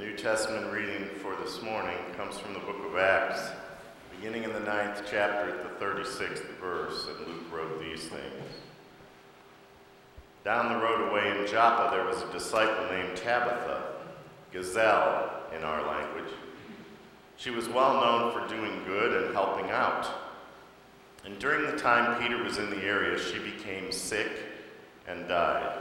New Testament reading for this morning comes from the book of Acts, beginning in the ninth chapter at the 36th verse, and Luke wrote these things. Down the road away in Joppa, there was a disciple named Tabitha, Gazelle in our language. She was well known for doing good and helping out. And during the time Peter was in the area, she became sick and died.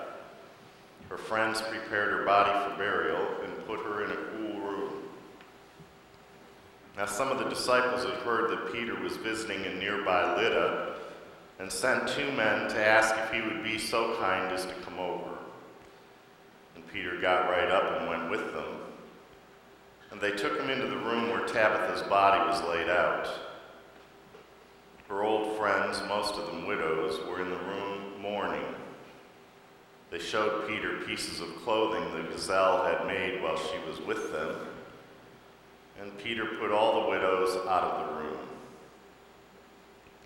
Her friends prepared her body for burial and put her in a cool room. Now, some of the disciples had heard that Peter was visiting in nearby Lydda and sent two men to ask if he would be so kind as to come over. And Peter got right up and went with them. And they took him into the room where Tabitha's body was laid out. Her old friends, most of them widows, were in the room mourning. They showed Peter pieces of clothing the gazelle had made while she was with them, and Peter put all the widows out of the room.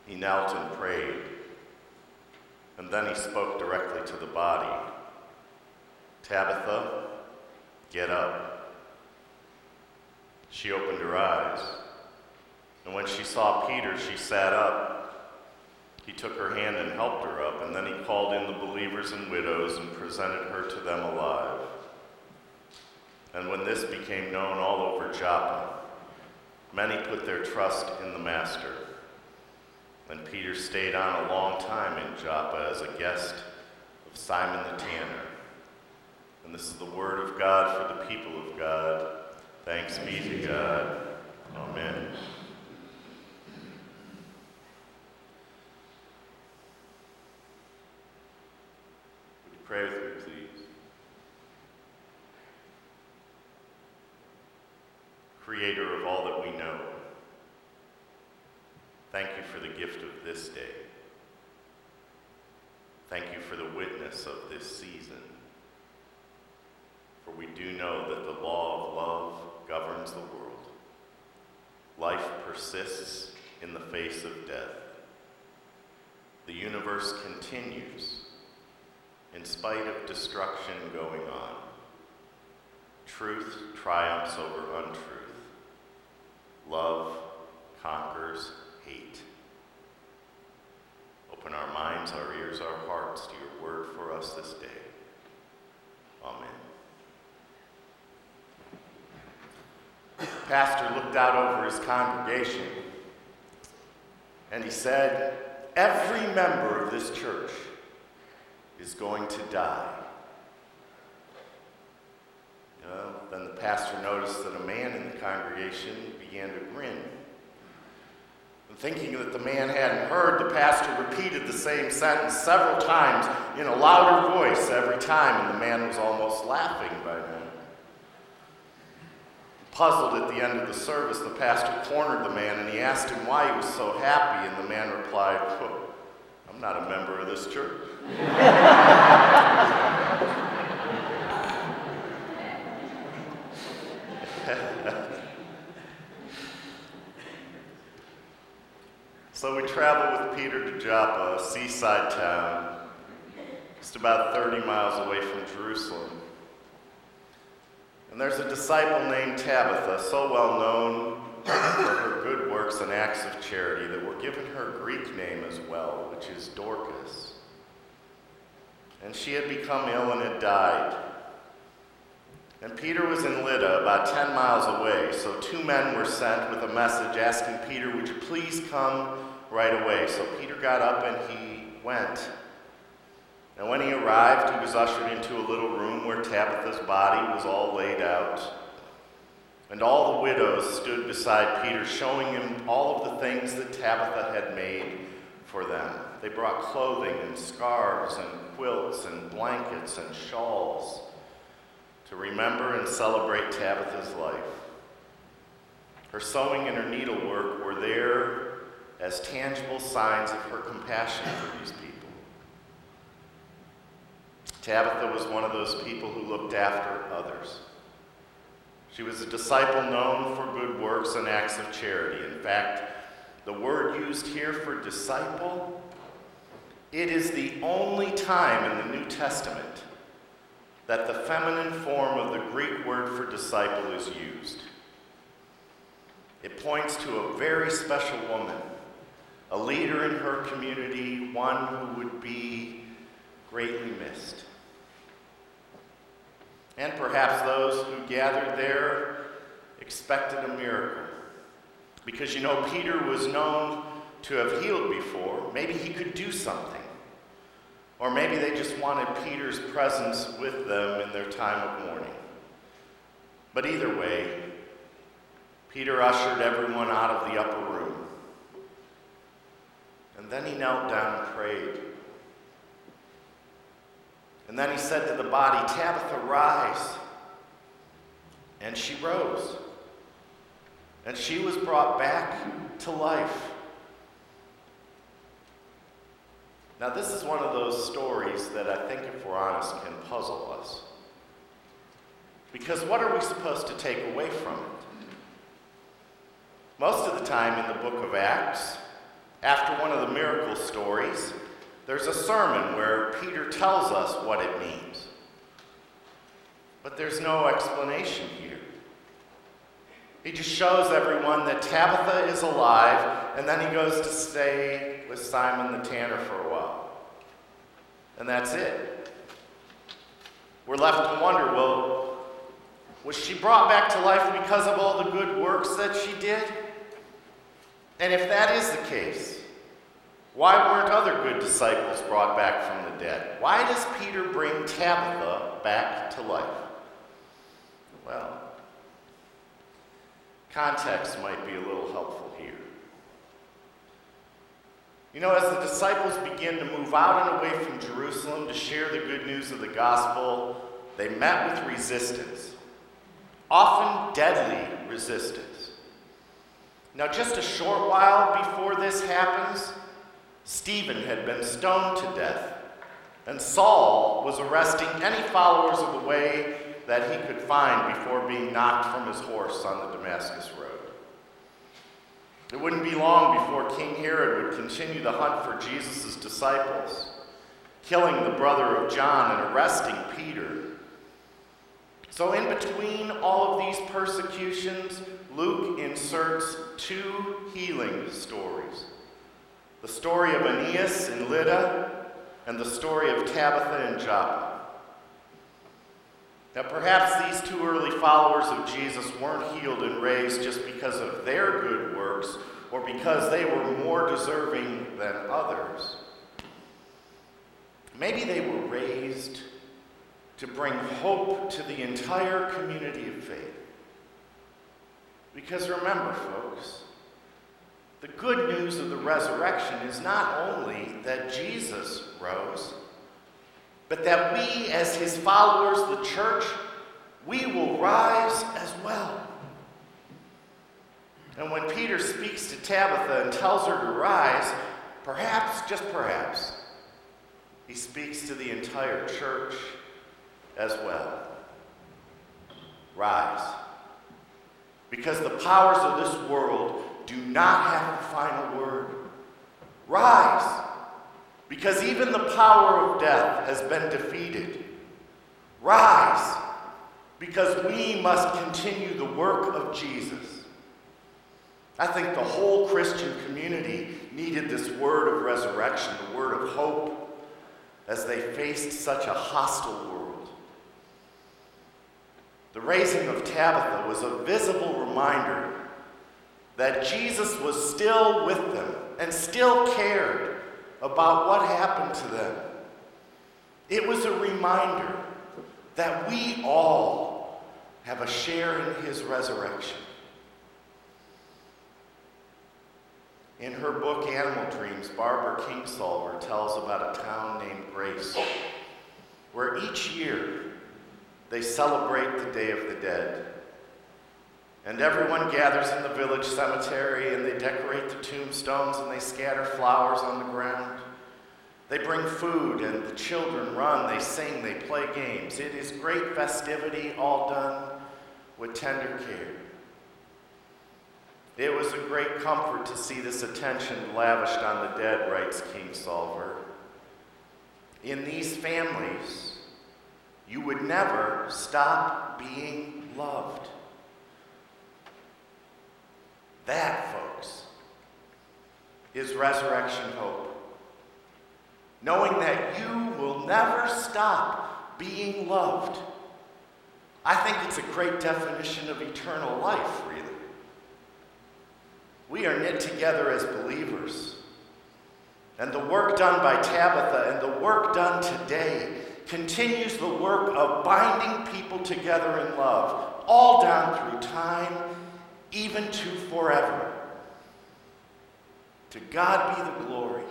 He knelt and prayed, and then he spoke directly to the body Tabitha, get up. She opened her eyes, and when she saw Peter, she sat up. He took her hand and helped her up, and then he called in the believers and widows and presented her to them alive. And when this became known all over Joppa, many put their trust in the Master. And Peter stayed on a long time in Joppa as a guest of Simon the tanner. And this is the word of God for the people of God. Thanks be to God. Amen. Pray with me, please. Creator of all that we know, thank you for the gift of this day. Thank you for the witness of this season. For we do know that the law of love governs the world. Life persists in the face of death. The universe continues in spite of destruction going on. Truth triumphs over untruth. Love conquers hate. Open our minds, our ears, our hearts to your word for us this day. Amen. pastor looked out over his congregation and he said, Every member of this church is going to die. then the pastor noticed that a man in the congregation began to grin. And thinking that the man hadn't heard, the pastor repeated the same sentence several times in a louder voice every time, and the man was almost laughing by then. Puzzled at the end of the service, the pastor cornered the man and he asked him why he was so happy, and the man replied, I'm not a member of this church. traveled with Peter to Joppa, a seaside town, just about 30 miles away from Jerusalem. And there's a disciple named Tabitha, so well known for her good works and acts of charity that we're given her Greek name as well, which is Dorcas. And she had become ill and had died. And Peter was in Lydda, about 10 miles away, so two men were sent with a message asking Peter, Would you please come right away? So Peter got up and he went. And when he arrived, he was ushered into a little room where Tabitha's body was all laid out. And all the widows stood beside Peter, showing him all of the things that Tabitha had made for them. They brought clothing and scarves and quilts and blankets and shawls to remember and celebrate Tabitha's life. Her sewing and her needlework were there as tangible signs of her compassion for these people. Tabitha was one of those people who looked after others. She was a disciple known for good works and acts of charity. In fact, the word used here for disciple, it is the only time in the New Testament that the feminine form of the Greek word for disciple is used. It points to a very special woman, a leader in her community, one who would be greatly missed. And perhaps those who gathered there expected a miracle. Because you know, Peter was known to have healed before. Maybe he could do something. Or maybe they just wanted Peter's presence with them in their time of mourning. But either way, Peter ushered everyone out of the upper room. And then he knelt down and prayed. And then he said to the body, Tabitha, rise. And she rose. And she was brought back to life. Now, this is one of those stories that I think, if we're honest, can puzzle us. Because what are we supposed to take away from it? Most of the time in the book of Acts, after one of the miracle stories, there's a sermon where Peter tells us what it means. But there's no explanation here. He just shows everyone that Tabitha is alive, and then he goes to stay with Simon the tanner for a while. And that's it. We're left to wonder well, was she brought back to life because of all the good works that she did? And if that is the case, why weren't other good disciples brought back from the dead? Why does Peter bring Tabitha back to life? Well, context might be a little helpful here. You know, as the disciples begin to move out and away from Jerusalem to share the good news of the gospel, they met with resistance, often deadly resistance. Now, just a short while before this happens, Stephen had been stoned to death, and Saul was arresting any followers of the way that he could find before being knocked from his horse on the Damascus Road. It wouldn't be long before King Herod would continue the hunt for Jesus' disciples, killing the brother of John and arresting Peter. So, in between all of these persecutions, Luke inserts two healing stories the story of Aeneas and Lydda, and the story of Tabitha and Joppa. Now, perhaps these two early followers of Jesus weren't healed and raised just because of their good works or because they were more deserving than others. Maybe they were raised to bring hope to the entire community of faith. Because remember, folks, the good news of the resurrection is not only that Jesus rose, but that we, as his followers, the church, we will rise as well. And when Peter speaks to Tabitha and tells her to rise, perhaps, just perhaps, he speaks to the entire church as well. Rise. Because the powers of this world do not have the final word. Rise because even the power of death has been defeated. Rise, because we must continue the work of Jesus. I think the whole Christian community needed this word of resurrection, the word of hope, as they faced such a hostile world. The raising of Tabitha was a visible reminder that Jesus was still with them and still cared about what happened to them. It was a reminder that we all have a share in his resurrection. In her book Animal Dreams, Barbara Kingsolver tells about a town named Grace, where each year they celebrate the Day of the Dead. And everyone gathers in the village cemetery and they decorate the tombstones and they scatter flowers on the ground. They bring food and the children run, they sing, they play games. It is great festivity, all done with tender care. It was a great comfort to see this attention lavished on the dead, writes Kingsolver. In these families, you would never stop being loved. That, folks, is resurrection hope. Knowing that you will never stop being loved. I think it's a great definition of eternal life, really. We are knit together as believers. And the work done by Tabitha and the work done today continues the work of binding people together in love, all down through time, even to forever. To God be the glory.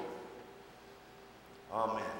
Amen.